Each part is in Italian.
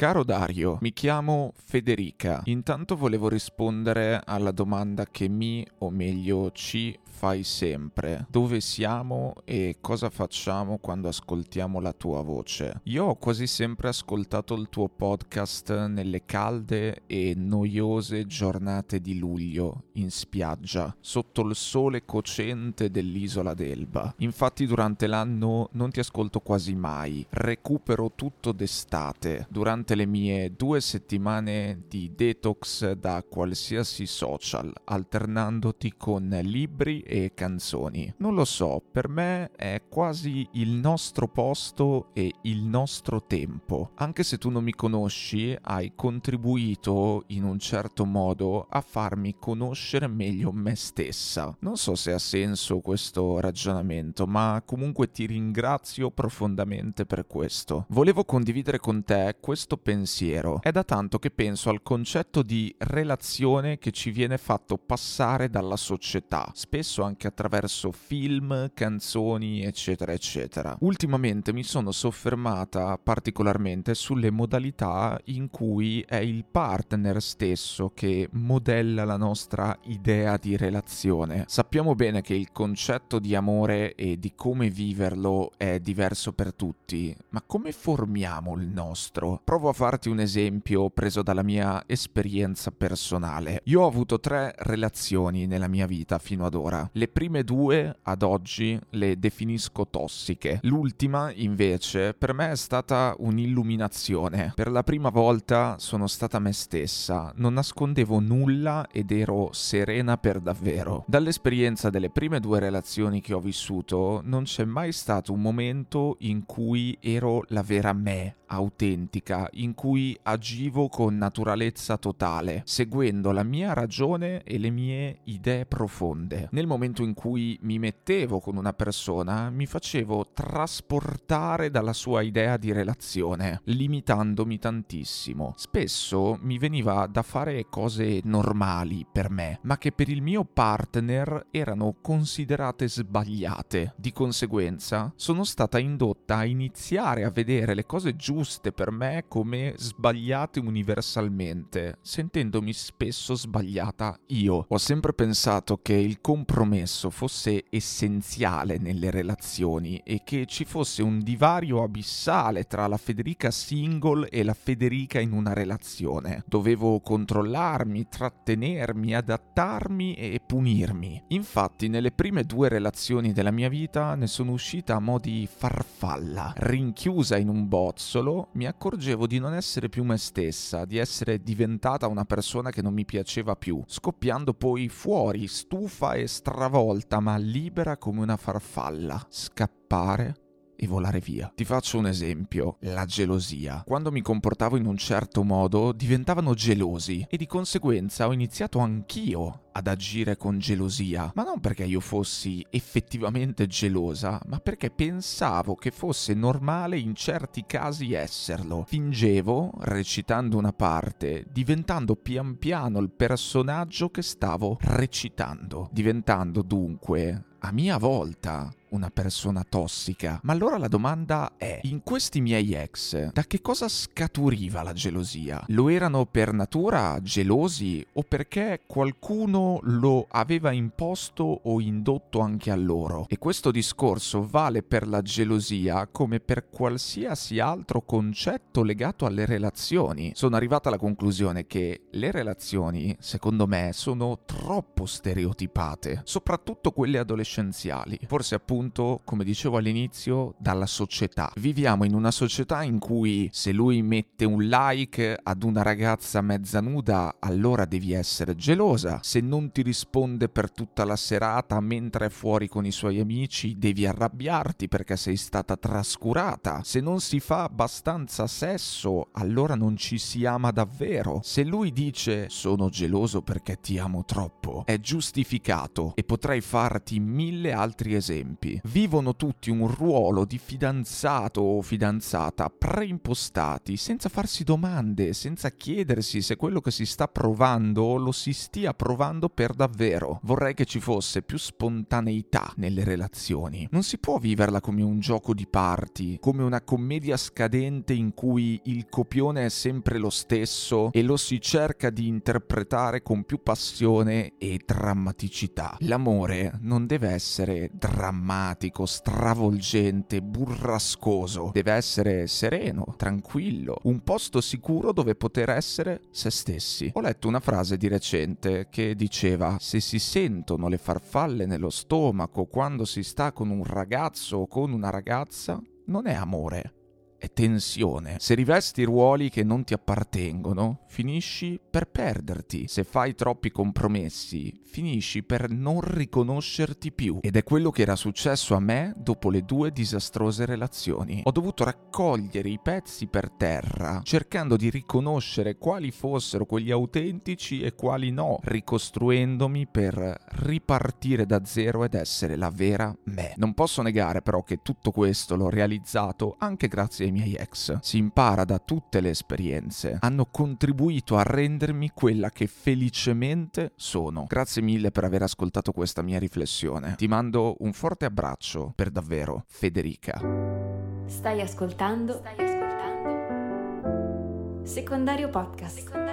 Caro Dario, mi chiamo Federica. Intanto volevo rispondere alla domanda che mi, o meglio ci, fai sempre. Dove siamo e cosa facciamo quando ascoltiamo la tua voce? Io ho quasi sempre ascoltato il tuo podcast nelle calde e noiose giornate di luglio, in spiaggia, sotto il sole cocente dell'isola d'Elba. Infatti durante l'anno non ti ascolto quasi mai, recupero tutto d'estate, durante le mie due settimane di detox da qualsiasi social, alternandoti con libri e canzoni. Non lo so, per me è quasi il nostro posto e il nostro tempo. Anche se tu non mi conosci, hai contribuito in un certo modo a farmi conoscere meglio me stessa. Non so se ha senso questo ragionamento, ma comunque ti ringrazio profondamente per questo. Volevo condividere con te questo pensiero. È da tanto che penso al concetto di relazione che ci viene fatto passare dalla società, spesso anche attraverso film, canzoni, eccetera, eccetera. Ultimamente mi sono soffermata particolarmente sulle modalità in cui è il partner stesso che modella la nostra idea di relazione. Sappiamo bene che il concetto di amore e di come viverlo è diverso per tutti, ma come formiamo il nostro? Provo a farti un esempio preso dalla mia esperienza personale. Io ho avuto tre relazioni nella mia vita fino ad ora. Le prime due ad oggi le definisco tossiche. L'ultima invece per me è stata un'illuminazione. Per la prima volta sono stata me stessa, non nascondevo nulla ed ero serena per davvero. Dall'esperienza delle prime due relazioni che ho vissuto non c'è mai stato un momento in cui ero la vera me, autentica, in cui agivo con naturalezza totale, seguendo la mia ragione e le mie idee profonde. Nel momento in cui mi mettevo con una persona, mi facevo trasportare dalla sua idea di relazione, limitandomi tantissimo. Spesso mi veniva da fare cose normali per me, ma che per il mio partner erano considerate sbagliate. Di conseguenza, sono stata indotta a iniziare a vedere le cose giuste per me come sbagliate universalmente, sentendomi spesso sbagliata io. Ho sempre pensato che il compromesso fosse essenziale nelle relazioni e che ci fosse un divario abissale tra la Federica single e la Federica in una relazione. Dovevo controllarmi, trattenermi, adattarmi e punirmi. Infatti, nelle prime due relazioni della mia vita ne sono uscita a mo' di farfalla. Rinchiusa in un bozzolo, mi accorgevo di non essere più me stessa, di essere diventata una persona che non mi piaceva più, scoppiando poi fuori, stufa e stravolta, ma libera come una farfalla. Scappare e volare via. Ti faccio un esempio, la gelosia. Quando mi comportavo in un certo modo, diventavano gelosi e di conseguenza ho iniziato anch'io ad agire con gelosia, ma non perché io fossi effettivamente gelosa, ma perché pensavo che fosse normale in certi casi esserlo. Fingevo, recitando una parte, diventando pian piano il personaggio che stavo recitando, diventando dunque a mia volta una persona tossica. Ma allora la domanda è, in questi miei ex, da che cosa scaturiva la gelosia? Lo erano per natura gelosi o perché qualcuno lo aveva imposto o indotto anche a loro? E questo discorso vale per la gelosia come per qualsiasi altro concetto legato alle relazioni. Sono arrivata alla conclusione che le relazioni, secondo me, sono troppo stereotipate, soprattutto quelle adolescenziali. Forse appunto appunto, come dicevo all'inizio, dalla società. Viviamo in una società in cui se lui mette un like ad una ragazza mezza nuda, allora devi essere gelosa. Se non ti risponde per tutta la serata mentre è fuori con i suoi amici, devi arrabbiarti perché sei stata trascurata. Se non si fa abbastanza sesso, allora non ci si ama davvero. Se lui dice sono geloso perché ti amo troppo, è giustificato e potrei farti mille altri esempi. Vivono tutti un ruolo di fidanzato o fidanzata preimpostati, senza farsi domande, senza chiedersi se quello che si sta provando lo si stia provando per davvero. Vorrei che ci fosse più spontaneità nelle relazioni. Non si può viverla come un gioco di parti, come una commedia scadente in cui il copione è sempre lo stesso e lo si cerca di interpretare con più passione e drammaticità. L'amore non deve essere drammatico, stravolgente, burrascoso, deve essere sereno, tranquillo, un posto sicuro dove poter essere se stessi. Ho letto una frase di recente che diceva se si sentono le farfalle nello stomaco quando si sta con un ragazzo o con una ragazza, non è amore, è tensione. Se rivesti ruoli che non ti appartengono, finisci per perderti. Se fai troppi compromessi, finisci per non riconoscerti più. Ed è quello che era successo a me dopo le due disastrose relazioni. Ho dovuto raccogliere i pezzi per terra, cercando di riconoscere quali fossero quelli autentici e quali no, ricostruendomi per ripartire da zero ed essere la vera me. Non posso negare però che tutto questo l'ho realizzato anche grazie ai miei ex. Si impara da tutte le esperienze. Hanno contribuito a rendermi quella che felicemente sono. Grazie mille per aver ascoltato questa mia riflessione. Ti mando un forte abbraccio, per davvero, Federica. Stai ascoltando? Stai ascoltando? Secondario Podcast. Secondario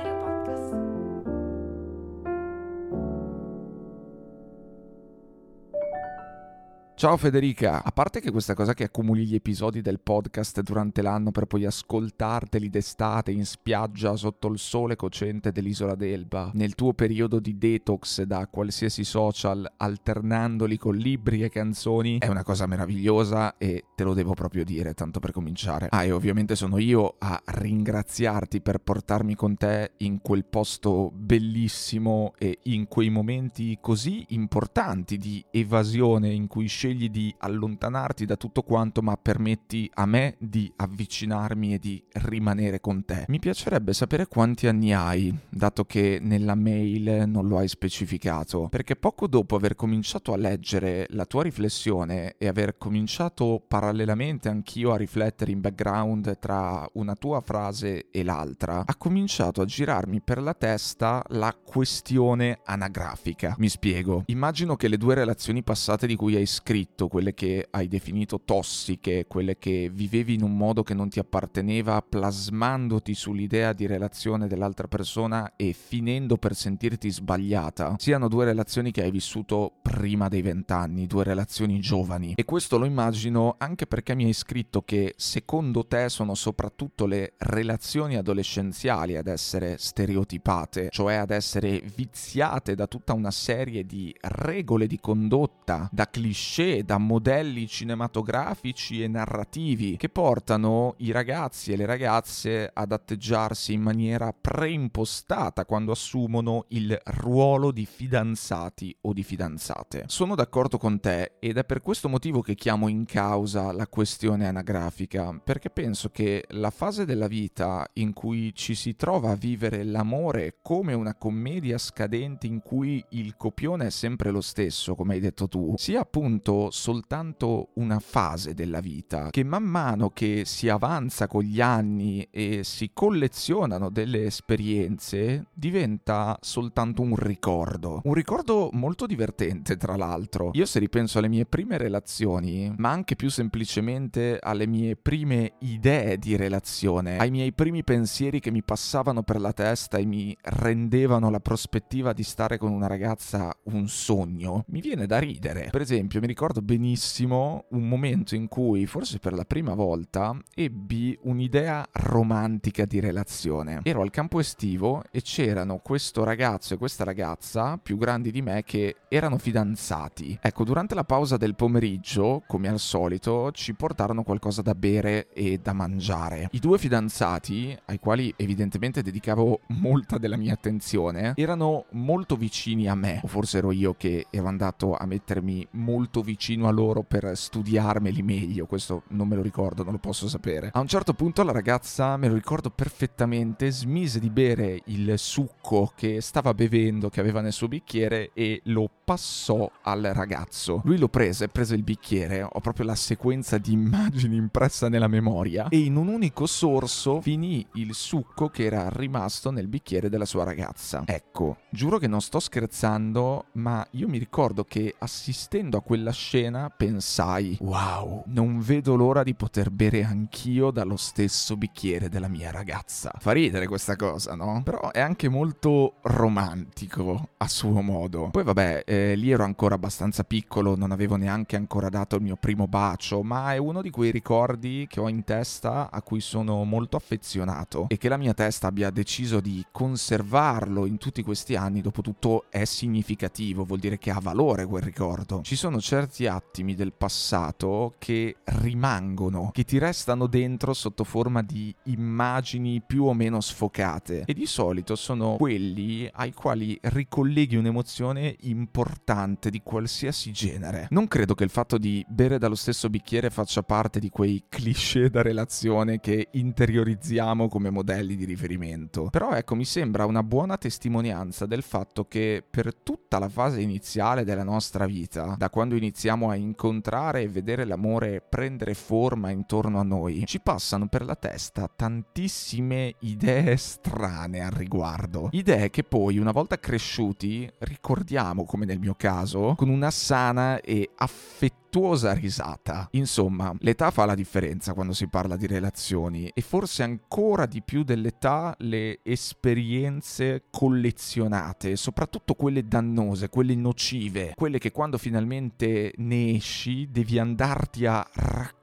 Ciao Federica, a parte che questa cosa che accumuli gli episodi del podcast durante l'anno per poi ascoltarteli d'estate in spiaggia sotto il sole cocente dell'isola d'Elba, nel tuo periodo di detox da qualsiasi social, alternandoli con libri e canzoni, è una cosa meravigliosa e te lo devo proprio dire, tanto per cominciare. Ah, e ovviamente sono io a ringraziarti per portarmi con te in quel posto bellissimo e in quei momenti così importanti di evasione in cui scegli scegli di allontanarti da tutto quanto, ma permetti a me di avvicinarmi e di rimanere con te. Mi piacerebbe sapere quanti anni hai, dato che nella mail non lo hai specificato, perché poco dopo aver cominciato a leggere la tua riflessione e aver cominciato parallelamente anch'io a riflettere in background tra una tua frase e l'altra, ha cominciato a girarmi per la testa la questione anagrafica. Mi spiego. Immagino che le due relazioni passate di cui hai scritto scritto, quelle che hai definito tossiche, quelle che vivevi in un modo che non ti apparteneva, plasmandoti sull'idea di relazione dell'altra persona e finendo per sentirti sbagliata, siano due relazioni che hai vissuto prima dei vent'anni, due relazioni giovani. E questo lo immagino anche perché mi hai scritto che secondo te sono soprattutto le relazioni adolescenziali ad essere stereotipate, cioè ad essere viziate da tutta una serie di regole di condotta, da cliché da modelli cinematografici e narrativi che portano i ragazzi e le ragazze ad atteggiarsi in maniera preimpostata quando assumono il ruolo di fidanzati o di fidanzate. Sono d'accordo con te ed è per questo motivo che chiamo in causa la questione anagrafica, perché penso che la fase della vita in cui ci si trova a vivere l'amore come una commedia scadente in cui il copione è sempre lo stesso, come hai detto tu, sia appunto soltanto una fase della vita, che man mano che si avanza con gli anni e si collezionano delle esperienze, diventa soltanto un ricordo. Un ricordo molto divertente, tra l'altro. Io se ripenso alle mie prime relazioni, ma anche più semplicemente alle mie prime idee di relazione, ai miei primi pensieri che mi passavano per la testa e mi rendevano la prospettiva di stare con una ragazza un sogno, mi viene da ridere. Per esempio, mi ricordo ricordo benissimo un momento in cui, forse per la prima volta, ebbi un'idea romantica di relazione. Ero al campo estivo e c'erano questo ragazzo e questa ragazza più grandi di me che erano fidanzati. Ecco, durante la pausa del pomeriggio, come al solito, ci portarono qualcosa da bere e da mangiare. I due fidanzati, ai quali evidentemente dedicavo molta della mia attenzione, erano molto vicini a me, o forse ero io che ero andato a mettermi molto vicino a loro per studiarmeli meglio, questo non me lo ricordo, non lo posso sapere. A un certo punto la ragazza, me lo ricordo perfettamente, smise di bere il succo che stava bevendo, che aveva nel suo bicchiere e lo passò al ragazzo. Lui lo prese, prese il bicchiere, ho proprio la sequenza di immagini impressa nella memoria e in un unico sorso finì il succo che era rimasto nel bicchiere della sua ragazza. Ecco, giuro che non sto scherzando, ma io mi ricordo che assistendo a quella scena pensai, wow, non vedo l'ora di poter bere anch'io dallo stesso bicchiere della mia ragazza. Fa ridere questa cosa, no? Però è anche molto romantico a suo modo. Poi vabbè, eh, lì ero ancora abbastanza piccolo, non avevo neanche ancora dato il mio primo bacio, ma è uno di quei ricordi che ho in testa a cui sono molto affezionato e che la mia testa abbia deciso di conservarlo in tutti questi anni, dopo tutto è significativo, vuol dire che ha valore quel ricordo. Ci sono certi attimi del passato che rimangono, che ti restano dentro sotto forma di immagini più o meno sfocate e di solito sono quelli ai quali ricolleghi un'emozione importante di qualsiasi genere. Non credo che il fatto di bere dallo stesso bicchiere faccia parte di quei cliché da relazione che interiorizziamo come modelli di riferimento. Però ecco, mi sembra una buona testimonianza del fatto che per tutta la fase iniziale della nostra vita, da quando iniziamo a incontrare e vedere l'amore prendere forma intorno a noi, ci passano per la testa tantissime idee strane al riguardo. Idee che poi, una volta cresciuti, ricordiamo, come nel mio caso, con una sana e affettuosa affettuosa risata. Insomma, l'età fa la differenza quando si parla di relazioni e forse ancora di più dell'età le esperienze collezionate, soprattutto quelle dannose, quelle nocive, quelle che quando finalmente ne esci devi andarti a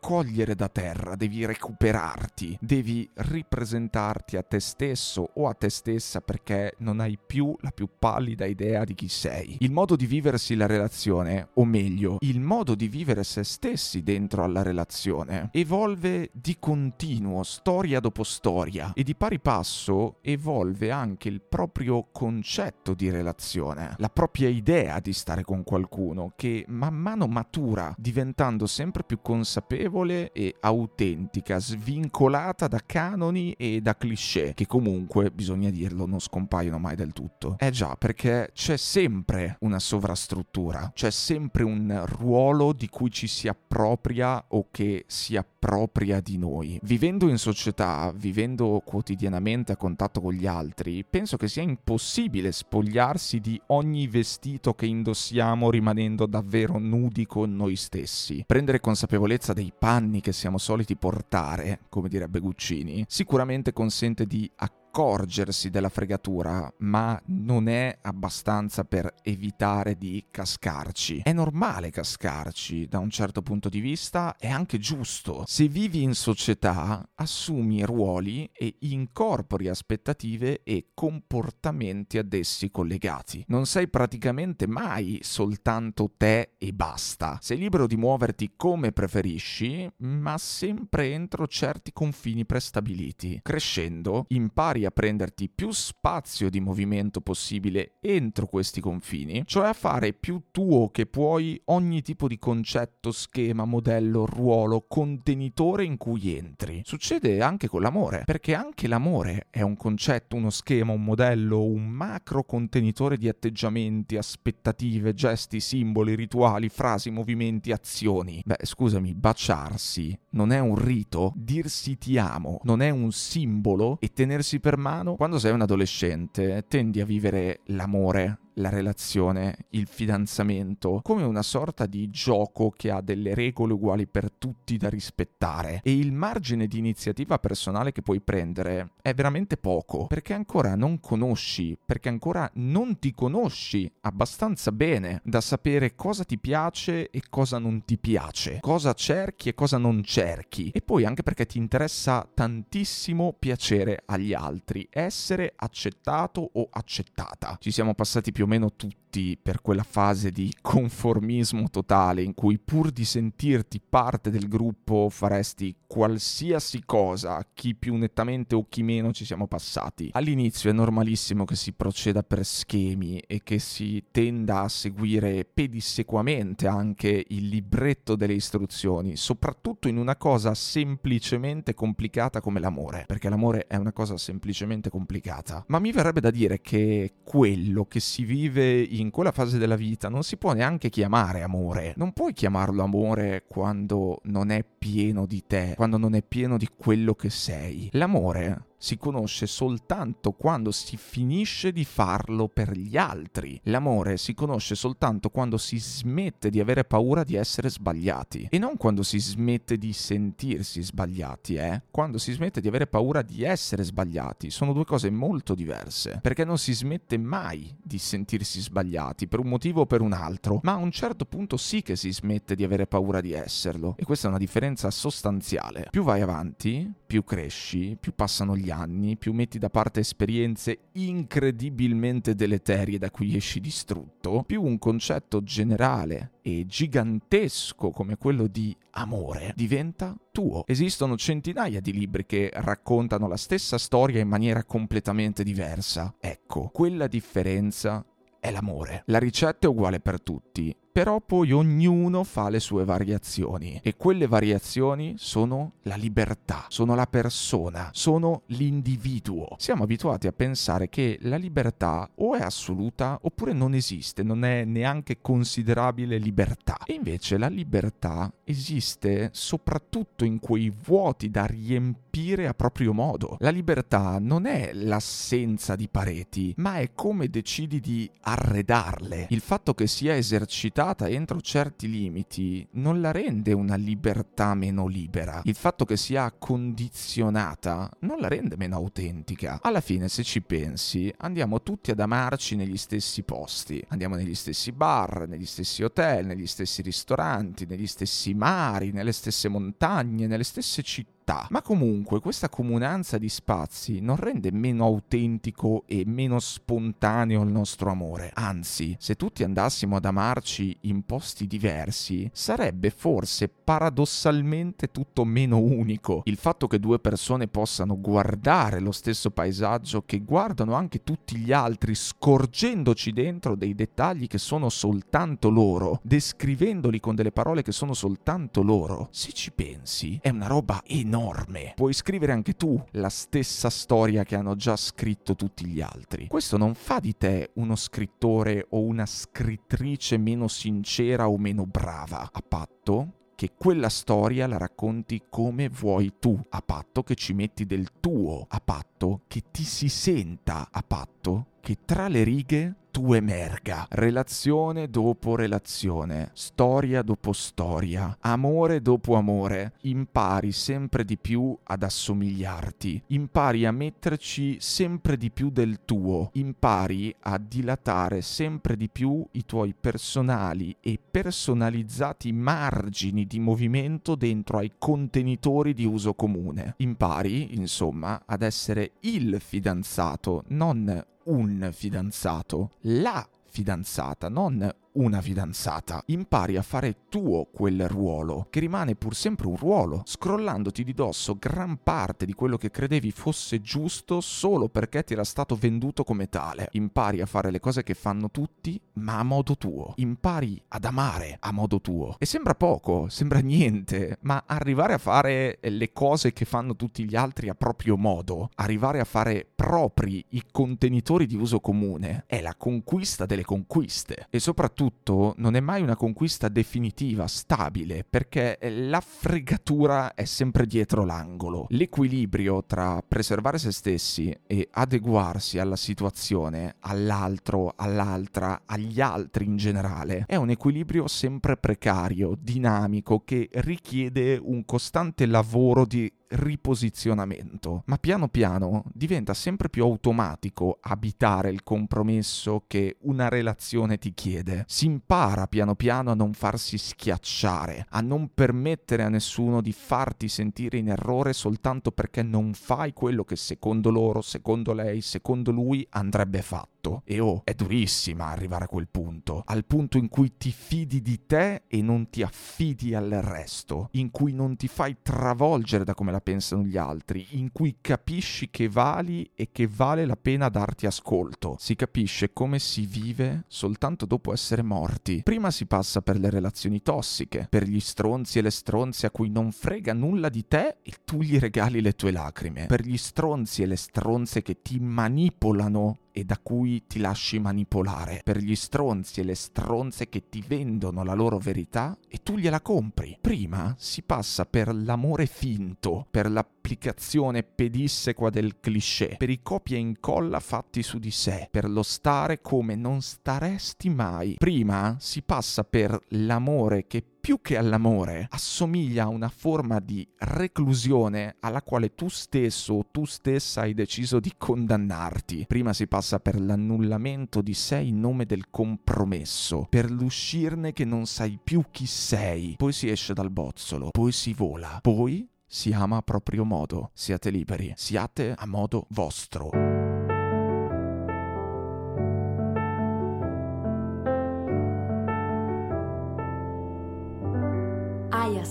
raccogliere da terra, devi recuperarti, devi ripresentarti a te stesso o a te stessa perché non hai più la più pallida idea di chi sei. Il modo di viversi la relazione, o meglio, il modo di vivere se stessi dentro alla relazione evolve di continuo, storia dopo storia, e di pari passo evolve anche il proprio concetto di relazione, la propria idea di stare con qualcuno che man mano matura, diventando sempre più consapevole e autentica, svincolata da canoni e da cliché, che comunque, bisogna dirlo, non scompaiono mai del tutto. Eh già, perché c'è sempre una sovrastruttura, c'è sempre un ruolo di cui ci si appropria o che si appropria di noi. Vivendo in società, vivendo quotidianamente a contatto con gli altri, penso che sia impossibile spogliarsi di ogni vestito che indossiamo rimanendo davvero nudi con noi stessi. Prendere consapevolezza dei panni che siamo soliti portare, come direbbe Guccini, sicuramente consente di accogliere accorgersi della fregatura, ma non è abbastanza per evitare di cascarci. È normale cascarci da un certo punto di vista, è anche giusto. Se vivi in società, assumi ruoli e incorpori aspettative e comportamenti ad essi collegati. Non sei praticamente mai soltanto te e basta. Sei libero di muoverti come preferisci, ma sempre entro certi confini prestabiliti. Crescendo, impari a prenderti più spazio di movimento possibile entro questi confini, cioè a fare più tuo che puoi ogni tipo di concetto, schema, modello, ruolo, contenitore in cui entri. Succede anche con l'amore, perché anche l'amore è un concetto, uno schema, un modello, un macro contenitore di atteggiamenti, aspettative, gesti, simboli, rituali, frasi, movimenti, azioni. Beh, scusami, baciarsi non è un rito, dirsi ti amo non è un simbolo e tenersi per mano, quando sei un adolescente tendi a vivere l'amore la relazione, il fidanzamento, come una sorta di gioco che ha delle regole uguali per tutti da rispettare e il margine di iniziativa personale che puoi prendere è veramente poco, perché ancora non conosci, perché ancora non ti conosci abbastanza bene da sapere cosa ti piace e cosa non ti piace, cosa cerchi e cosa non cerchi e poi anche perché ti interessa tantissimo piacere agli altri, essere accettato o accettata. Ci siamo passati più o meno tutti per quella fase di conformismo totale in cui pur di sentirti parte del gruppo faresti qualsiasi cosa, chi più nettamente o chi meno ci siamo passati. All'inizio è normalissimo che si proceda per schemi e che si tenda a seguire pedissequamente anche il libretto delle istruzioni, soprattutto in una cosa semplicemente complicata come l'amore, perché l'amore è una cosa semplicemente complicata. Ma mi verrebbe da dire che quello che si vive in quella fase della vita non si può neanche chiamare amore. Non puoi chiamarlo amore quando non è pieno di te, quando non è pieno di quello che sei. L'amore si conosce soltanto quando si finisce di farlo per gli altri. L'amore si conosce soltanto quando si smette di avere paura di essere sbagliati. E non quando si smette di sentirsi sbagliati, eh? Quando si smette di avere paura di essere sbagliati. Sono due cose molto diverse. Perché non si smette mai di sentirsi sbagliati, per un motivo o per un altro. Ma a un certo punto sì che si smette di avere paura di esserlo. E questa è una differenza sostanziale. Più vai avanti, più cresci, più passano gli più metti da parte esperienze incredibilmente deleterie da cui esci distrutto, più un concetto generale e gigantesco come quello di amore diventa tuo. Esistono centinaia di libri che raccontano la stessa storia in maniera completamente diversa. Ecco, quella differenza è l'amore. La ricetta è uguale per tutti, però poi ognuno fa le sue variazioni e quelle variazioni sono la libertà, sono la persona, sono l'individuo. Siamo abituati a pensare che la libertà o è assoluta oppure non esiste, non è neanche considerabile libertà. E invece la libertà esiste soprattutto in quei vuoti da riempire a proprio modo. La libertà non è l'assenza di pareti, ma è come decidi di arredarle. Il fatto che sia esercitata limitata entro certi limiti non la rende una libertà meno libera. Il fatto che sia condizionata non la rende meno autentica. Alla fine, se ci pensi, andiamo tutti ad amarci negli stessi posti. Andiamo negli stessi bar, negli stessi hotel, negli stessi ristoranti, negli stessi mari, nelle stesse montagne, nelle stesse città città, ma comunque questa comunanza di spazi non rende meno autentico e meno spontaneo il nostro amore. Anzi, se tutti andassimo ad amarci in posti diversi, sarebbe forse paradossalmente tutto meno unico. Il fatto che due persone possano guardare lo stesso paesaggio, che guardano anche tutti gli altri, scorgendoci dentro dei dettagli che sono soltanto loro, descrivendoli con delle parole che sono soltanto loro, se ci pensi, è una roba enorme enorme. Puoi scrivere anche tu la stessa storia che hanno già scritto tutti gli altri. Questo non fa di te uno scrittore o una scrittrice meno sincera o meno brava, a patto che quella storia la racconti come vuoi tu, a patto che ci metti del tuo, a patto che ti si senta, a patto che tra le righe tu emerga, relazione dopo relazione, storia dopo storia, amore dopo amore, impari sempre di più ad assomigliarti, impari a metterci sempre di più del tuo, impari a dilatare sempre di più i tuoi personali e personalizzati margini di movimento dentro ai contenitori di uso comune. Impari, insomma, ad essere il fidanzato, non un fidanzato, la fidanzata, non una fidanzata. Impari a fare tuo quel ruolo, che rimane pur sempre un ruolo, scrollandoti di dosso gran parte di quello che credevi fosse giusto solo perché ti era stato venduto come tale. Impari a fare le cose che fanno tutti, ma a modo tuo. Impari ad amare a modo tuo. E sembra poco, sembra niente, ma arrivare a fare le cose che fanno tutti gli altri a proprio modo, arrivare a fare propri i contenitori di uso comune, è la conquista delle conquiste. E soprattutto soprattutto non è mai una conquista definitiva, stabile, perché la fregatura è sempre dietro l'angolo. L'equilibrio tra preservare se stessi e adeguarsi alla situazione, all'altro, all'altra, agli altri in generale, è un equilibrio sempre precario, dinamico, che richiede un costante lavoro di riposizionamento, ma piano piano diventa sempre più automatico abitare il compromesso che una relazione ti chiede. Si impara piano piano a non farsi schiacciare, a non permettere a nessuno di farti sentire in errore soltanto perché non fai quello che secondo loro, secondo lei, secondo lui andrebbe fatto tutto. E oh, è durissima arrivare a quel punto, al punto in cui ti fidi di te e non ti affidi al resto, in cui non ti fai travolgere da come la pensano gli altri, in cui capisci che vali e che vale la pena darti ascolto. Si capisce come si vive soltanto dopo essere morti. Prima si passa per le relazioni tossiche, per gli stronzi e le stronze a cui non frega nulla di te e tu gli regali le tue lacrime, per gli stronzi e le stronze che ti manipolano e da cui ti lasci manipolare, per gli stronzi e le stronze che ti vendono la loro verità e tu gliela compri. Prima si passa per l'amore finto, per l'applicazione pedissequa del cliché, per i copia e incolla fatti su di sé, per lo stare come non staresti mai. Prima si passa per l'amore che più che all'amore, assomiglia a una forma di reclusione alla quale tu stesso o tu stessa hai deciso di condannarti. Prima si passa per l'annullamento di sé in nome del compromesso, per l'uscirne che non sai più chi sei, poi si esce dal bozzolo, poi si vola, poi si ama a proprio modo. Siate liberi, siate a modo vostro.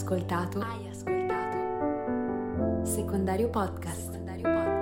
Ascoltato? Hai ascoltato? Secondario podcast. Secondario podcast.